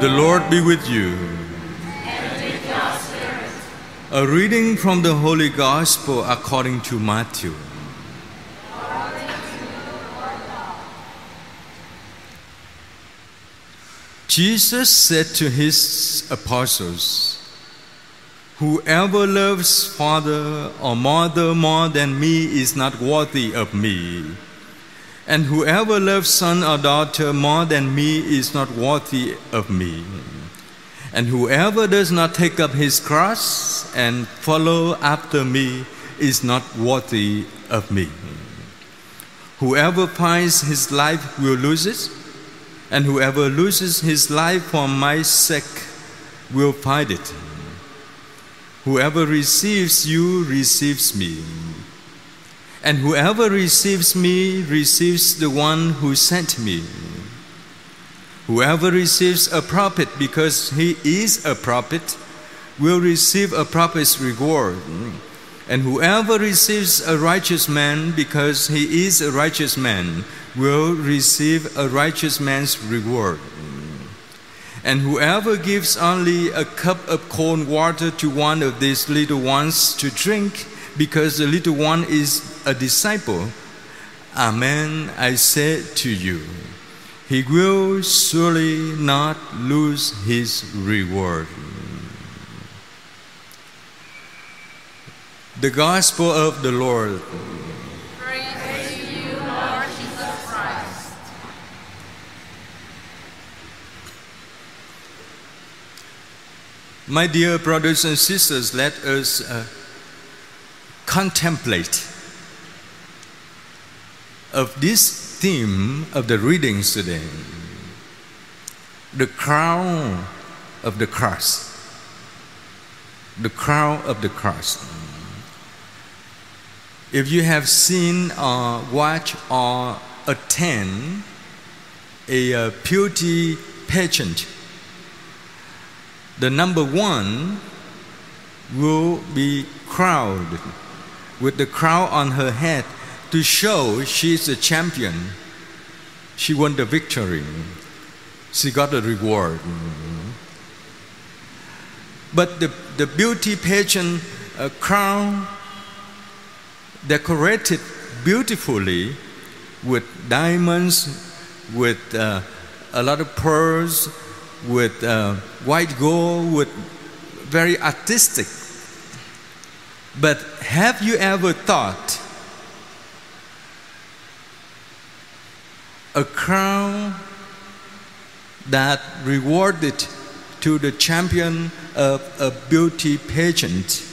The Lord be with you. A reading from the Holy Gospel according to Matthew. Jesus said to his apostles, Whoever loves father or mother more than me is not worthy of me. And whoever loves son or daughter more than me is not worthy of me. And whoever does not take up his cross and follow after me is not worthy of me. Whoever finds his life will lose it, and whoever loses his life for my sake will find it. Whoever receives you receives me. And whoever receives me receives the one who sent me. Whoever receives a prophet because he is a prophet will receive a prophet's reward. And whoever receives a righteous man because he is a righteous man will receive a righteous man's reward. And whoever gives only a cup of cold water to one of these little ones to drink, because the little one is a disciple, Amen, I say to you, he will surely not lose his reward. The Gospel of the Lord. My dear brothers and sisters, let us uh, contemplate of this theme of the readings today the crown of the cross the crown of the cross. If you have seen or watch or attend a uh, beauty pageant the number one will be crowned with the crown on her head to show she's a champion. She won the victory. She got a reward. But the, the beauty pageant uh, crown decorated beautifully with diamonds, with uh, a lot of pearls, with uh, white gold, with very artistic. But have you ever thought a crown that rewarded to the champion of a beauty pageant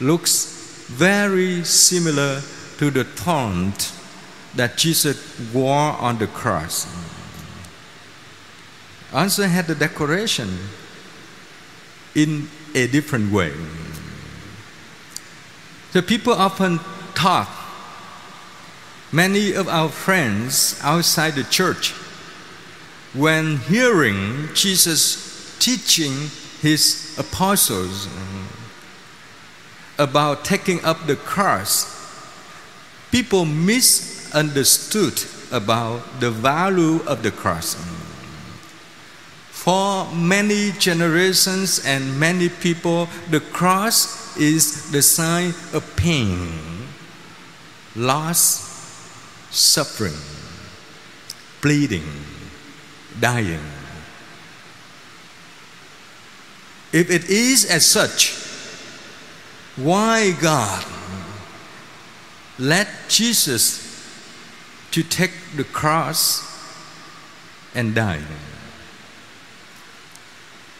looks very similar to the thorn that Jesus wore on the cross. Also had the decoration in a different way. The people often talk Many of our friends outside the church, when hearing Jesus teaching his apostles about taking up the cross, people misunderstood about the value of the cross. For many generations and many people, the cross is the sign of pain, loss, suffering, bleeding, dying. If it is as such, why God let Jesus to take the cross and die?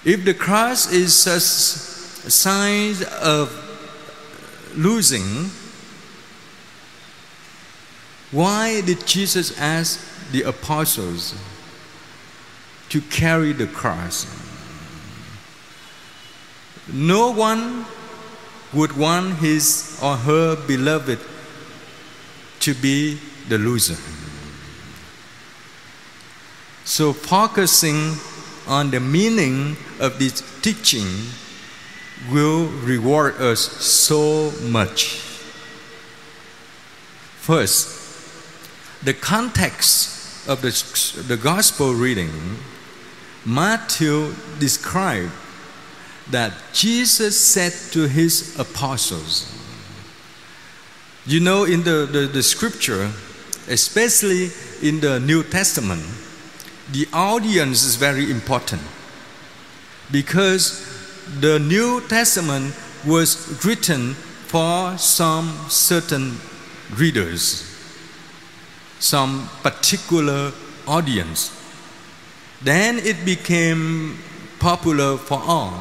If the cross is a sign of losing, why did Jesus ask the apostles to carry the cross? No one would want his or her beloved to be the loser. So, focusing on the meaning of this teaching will reward us so much. First, the context of the, the gospel reading Matthew described that Jesus said to his apostles, you know, in the, the, the scripture, especially in the New Testament, the audience is very important because the New Testament was written for some certain readers, some particular audience. Then it became popular for all.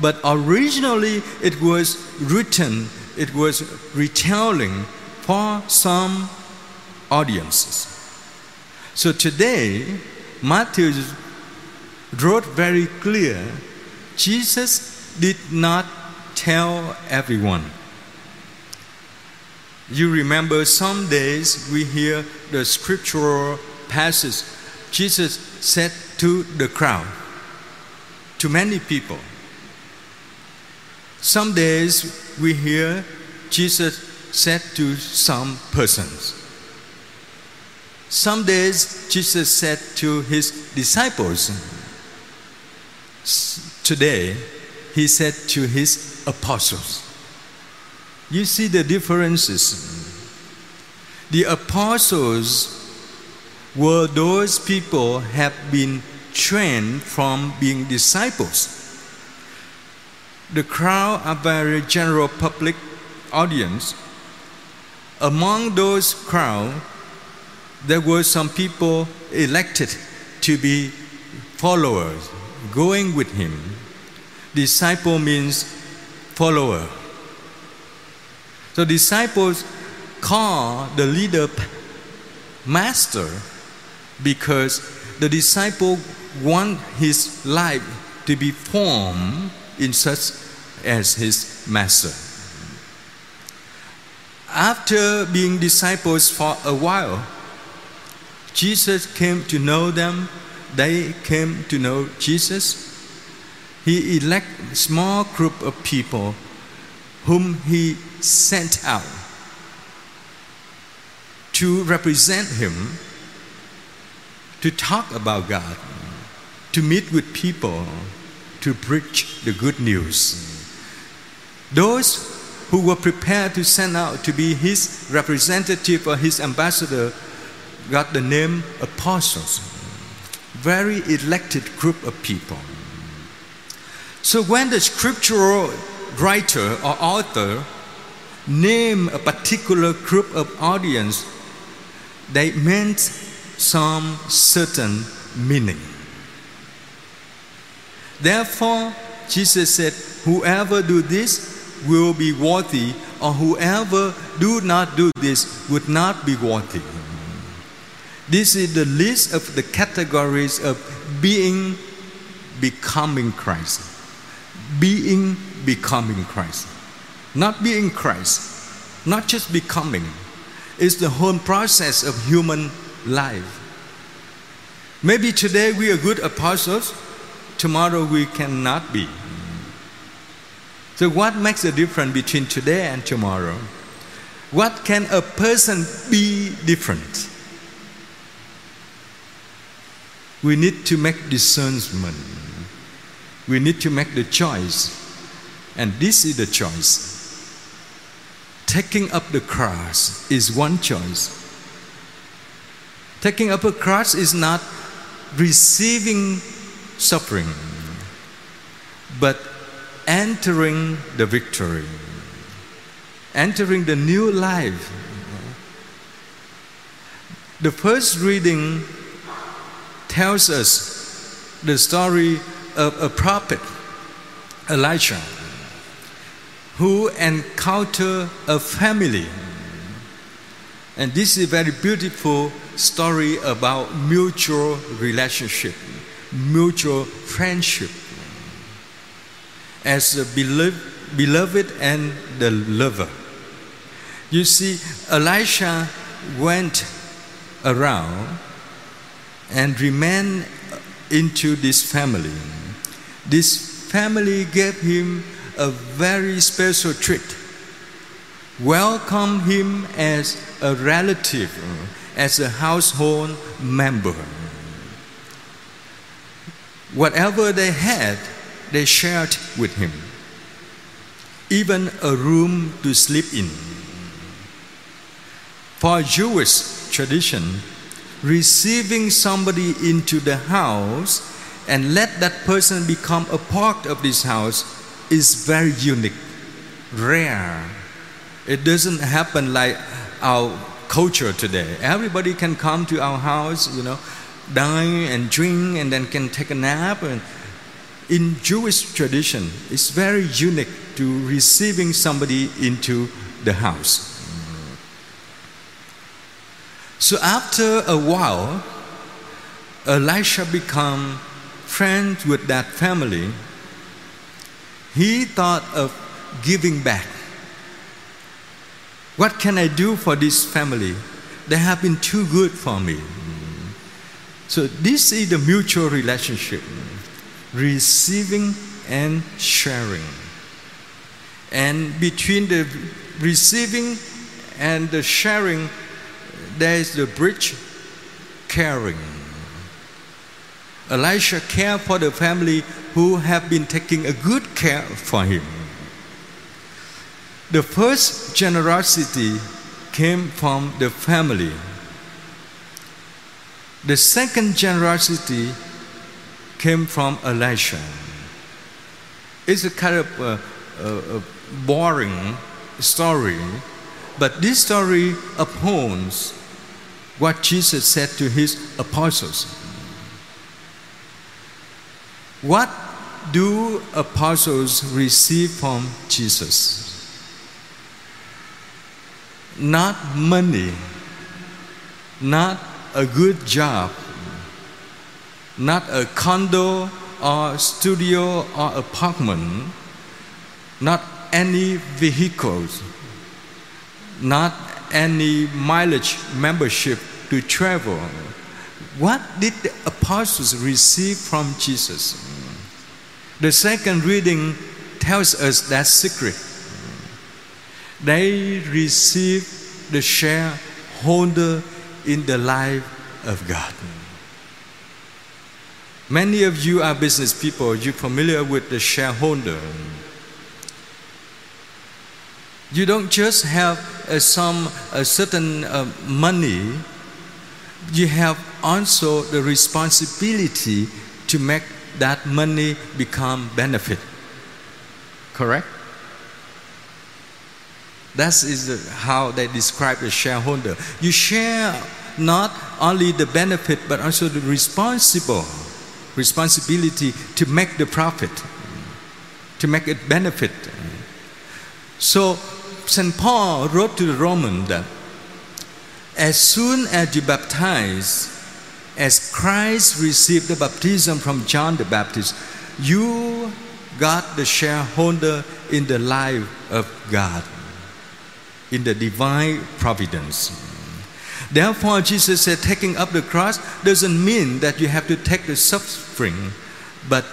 But originally it was written, it was retelling for some audiences. So today, Matthew wrote very clear Jesus did not tell everyone. You remember some days we hear the scriptural passage Jesus said to the crowd, to many people. Some days we hear Jesus said to some persons. Some days Jesus said to his disciples. Today, he said to his apostles. You see the differences. The apostles were those people have been trained from being disciples. The crowd are very general public audience. Among those crowd, there were some people elected to be followers, going with him. Disciple means follower. So disciples call the leader master because the disciple want his life to be formed in such as his master. After being disciples for a while, Jesus came to know them, they came to know Jesus. He elect small group of people whom he sent out to represent him to talk about God, to meet with people, to preach the good news. Those who were prepared to send out to be his representative or his ambassador got the name apostles. Very elected group of people. So when the scriptural writer or author name a particular group of audience, they meant some certain meaning. Therefore, Jesus said, Whoever do this will be worthy, or whoever do not do this would not be worthy. This is the list of the categories of being becoming Christ. Being becoming Christ. Not being Christ, not just becoming. It's the whole process of human life. Maybe today we are good apostles, tomorrow we cannot be. So, what makes the difference between today and tomorrow? What can a person be different? We need to make discernment. We need to make the choice. And this is the choice. Taking up the cross is one choice. Taking up a cross is not receiving suffering, but entering the victory, entering the new life. The first reading tells us the story of a prophet, Elijah, who encounter a family. And this is a very beautiful story about mutual relationship, mutual friendship. As the beloved, and the lover. You see, Elisha went around and remained into this family. This family gave him a very special treat. Welcome him as a relative, as a household member. Whatever they had, they shared with him. Even a room to sleep in. For Jewish tradition, receiving somebody into the house and let that person become a part of this house is very unique, rare. It doesn't happen like our culture today. Everybody can come to our house, you know, dine and drink and then can take a nap. And in Jewish tradition, it's very unique to receiving somebody into the house. So after a while, Elisha become friends with that family. He thought of giving back. What can I do for this family? They have been too good for me. So this is the mutual relationship, receiving and sharing. And between the receiving and the sharing, there is the bridge caring. Elisha cared for the family who have been taking a good care for him. The first generosity came from the family. The second generosity came from Elisha. It's a kind of a, a, a boring story, but this story upholds what Jesus said to his apostles. What do apostles receive from Jesus? Not money, not a good job, not a condo or studio or apartment, not any vehicles, not any mileage membership to travel. What did the apostles receive from Jesus? The second reading tells us that secret. They receive the shareholder in the life of God. Many of you are business people, you're familiar with the shareholder. You don't just have uh, some a certain uh, money, you have also the responsibility to make that money become benefit. Correct? That is how they describe the shareholder. You share not only the benefit but also the responsible responsibility to make the profit, to make it benefit. So St. Paul wrote to the Roman that as soon as you baptize, as Christ received the baptism from John the Baptist, you got the shareholder in the life of God in the divine providence. Therefore, Jesus said, taking up the cross doesn't mean that you have to take the suffering, but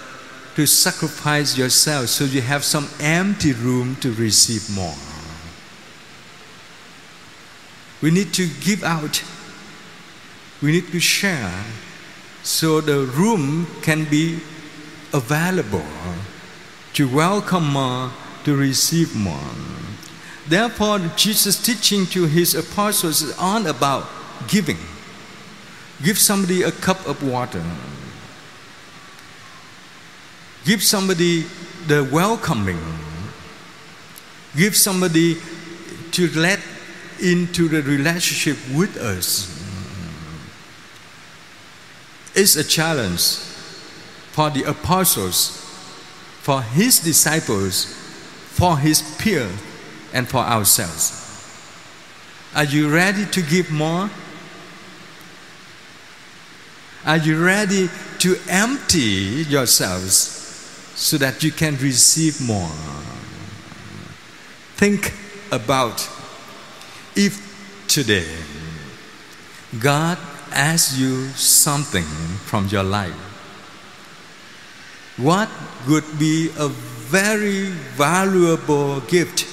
to sacrifice yourself so you have some empty room to receive more. We need to give out, we need to share so the room can be available to welcome more, to receive more. Therefore, Jesus' teaching to his apostles is all about giving. Give somebody a cup of water. Give somebody the welcoming. Give somebody to let into the relationship with us. It's a challenge for the apostles, for his disciples, for his peers and for ourselves. Are you ready to give more? Are you ready to empty yourselves so that you can receive more? Think about if today God asks you something from your life, what would be a very valuable gift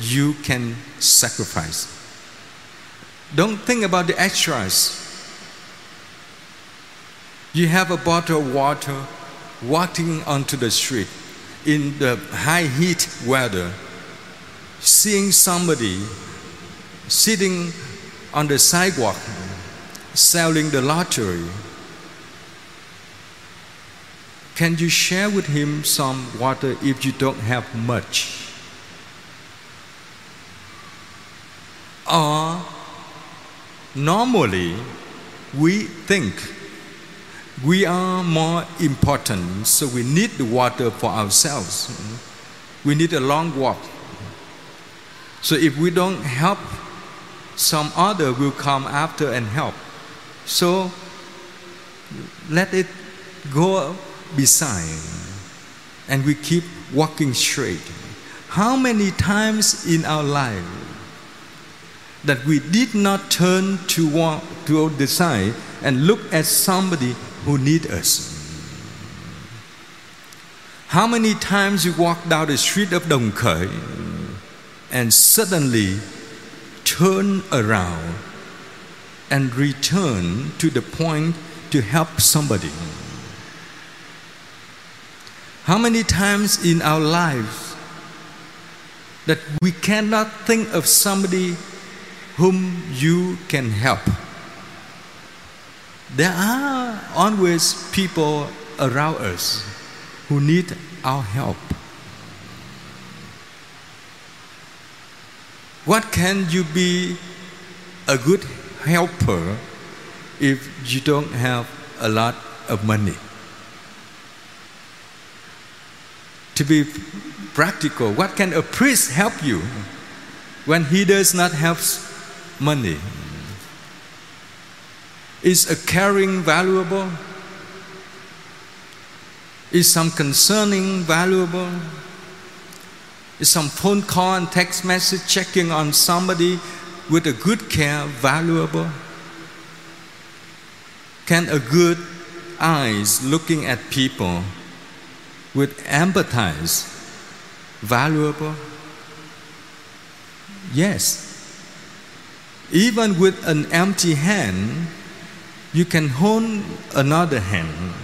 you can sacrifice. Don't think about the extras. You have a bottle of water, walking onto the street in the high heat weather, seeing somebody sitting on the sidewalk selling the lottery, can you share with him some water if you don't have much? Or normally we think we are more important, so we need the water for ourselves. We need a long walk. So if we don't help, some other will come after and help. So let it go beside, and we keep walking straight. How many times in our life that we did not turn to walk to the side and look at somebody who need us? How many times you walk down the street of Dong Khởi and suddenly turn around and return to the point to help somebody? How many times in our lives that we cannot think of somebody whom you can help? There are always people around us who need our help. What can you be a good helper if you don't have a lot of money? To be practical, what can a priest help you when he does not have money? Is a caring valuable? Is some concerning valuable? Is some phone call and text message checking on somebody with a good care valuable? Can a good eyes looking at people with empathize valuable? Yes. Even with an empty hand, you can hold another hand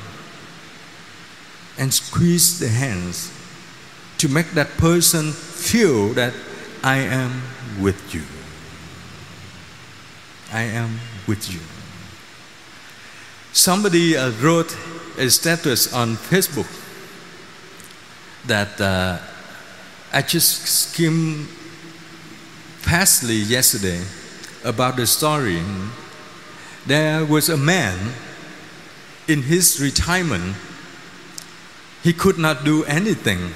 and squeeze the hands to make that person feel that I am with you. I am with you. Somebody uh, wrote a status on Facebook that uh, I just skimmed pastly yesterday about the story. There was a man in his retirement, he could not do anything.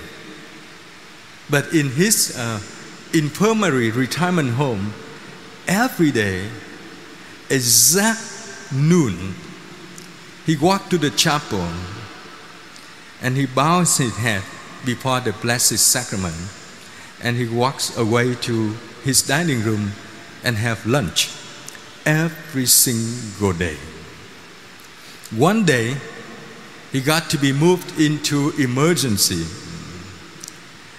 But in his uh, infirmary retirement home, every day, exact noon, he walked to the chapel and he bows his head before the Blessed Sacrament and he walks away to his dining room and have lunch every single day. One day, he got to be moved into emergency,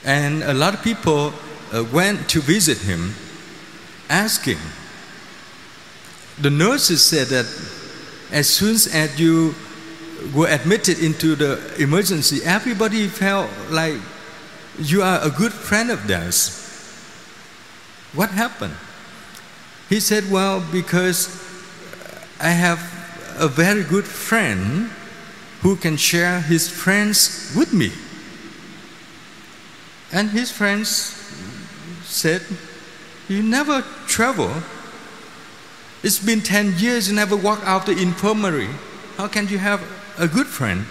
and a lot of people uh, went to visit him, asking. The nurses said that as soon as you were admitted into the emergency, everybody felt like you are a good friend of theirs. What happened? He said, Well, because I have a very good friend who can share his friends with me. And his friends said, You never travel. It's been 10 years, you never walk out the infirmary. How can you have a good friend?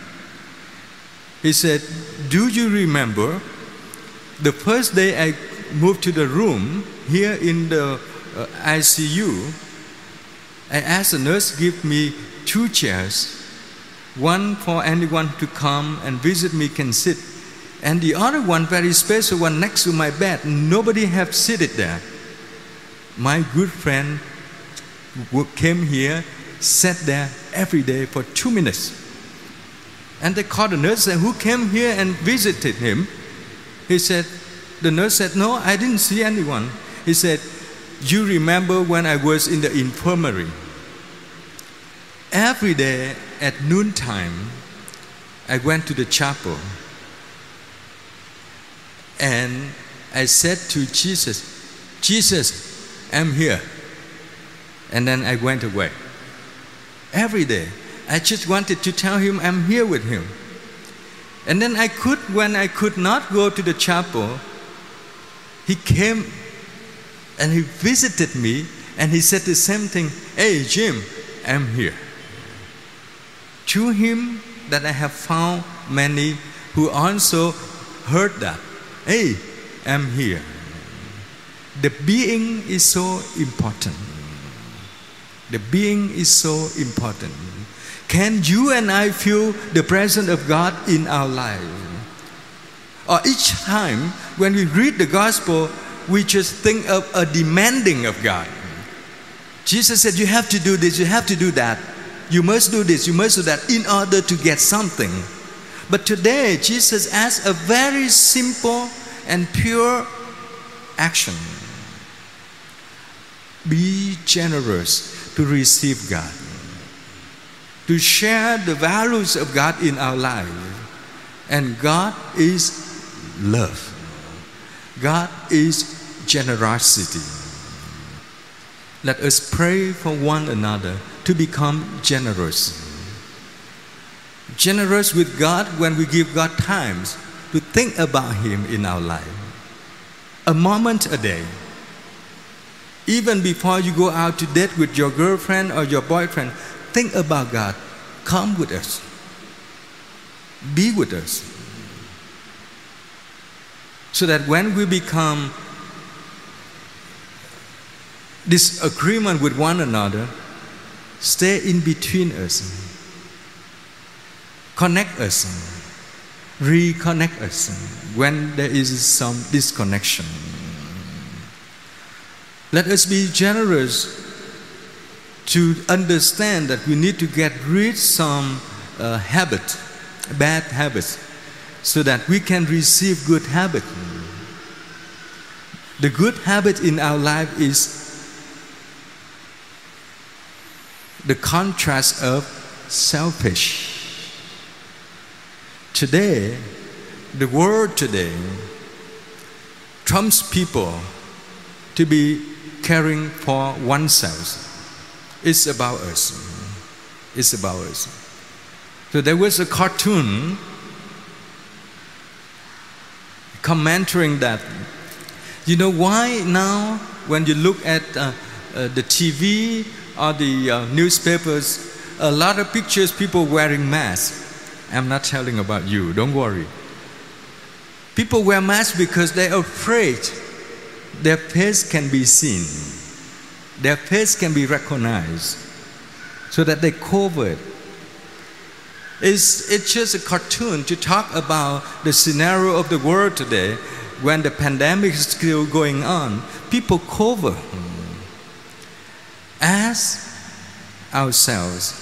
He said, Do you remember the first day I moved to the room here in the uh, ICU? I asked the nurse give me two chairs, one for anyone to come and visit me can sit, and the other one very special one next to my bed. Nobody have seated there. My good friend came here, sat there every day for two minutes. And they called the nurse who came here and visited him. He said, the nurse said, No, I didn't see anyone. He said, You remember when I was in the infirmary? Every day at noontime, I went to the chapel and I said to Jesus, Jesus, I'm here. And then I went away. Every day, I just wanted to tell him I'm here with him. And then I could, when I could not go to the chapel, he came and he visited me and he said the same thing Hey, Jim, I'm here. Through him, that I have found many who also heard that. Hey, I'm here. The being is so important. The being is so important. Can you and I feel the presence of God in our life? Or each time when we read the gospel, we just think of a demanding of God. Jesus said, You have to do this, you have to do that. You must do this, you must do that in order to get something. But today, Jesus asks a very simple and pure action. Be generous to receive God, to share the values of God in our life. And God is love, God is generosity. Let us pray for one another to become generous. Generous with God when we give God times to think about Him in our life. A moment a day. Even before you go out to date with your girlfriend or your boyfriend, think about God. Come with us. Be with us. So that when we become disagreement with one another, stay in between us, connect us, reconnect us when there is some disconnection. Let us be generous to understand that we need to get rid some uh, habit, bad habits, so that we can receive good habit. The good habit in our life is the contrast of selfish. Today, the world today trumps people to be caring for oneself. It's about us. It's about us. So there was a cartoon commenting that, you know, why now when you look at uh, uh, the TV or the uh, newspapers, a lot of pictures people wearing masks. I'm not telling about you, don't worry. People wear masks because they're afraid their face can be seen, their face can be recognized, so that they cover it. It's, it's just a cartoon to talk about the scenario of the world today when the pandemic is still going on. People cover ask ourselves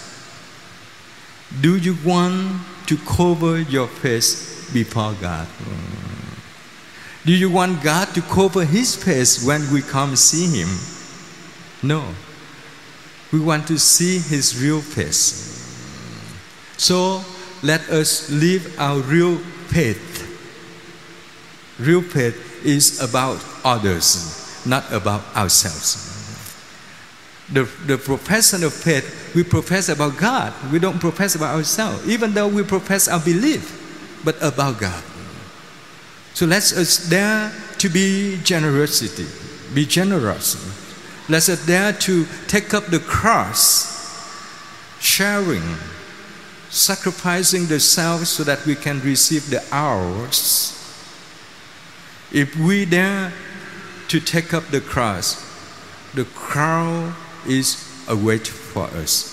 do you want to cover your face before God? Do you want God to cover His face when we come see Him? No. We want to see His real face. So let us live our real faith. Real faith is about others, not about ourselves the, the profession of faith, we profess about God. We don't profess about ourselves, even though we profess our belief, but about God. So let us uh, dare to be generosity, be generous. Let us uh, dare to take up the cross, sharing, sacrificing the self so that we can receive the ours. If we dare to take up the cross, the crown is await for us.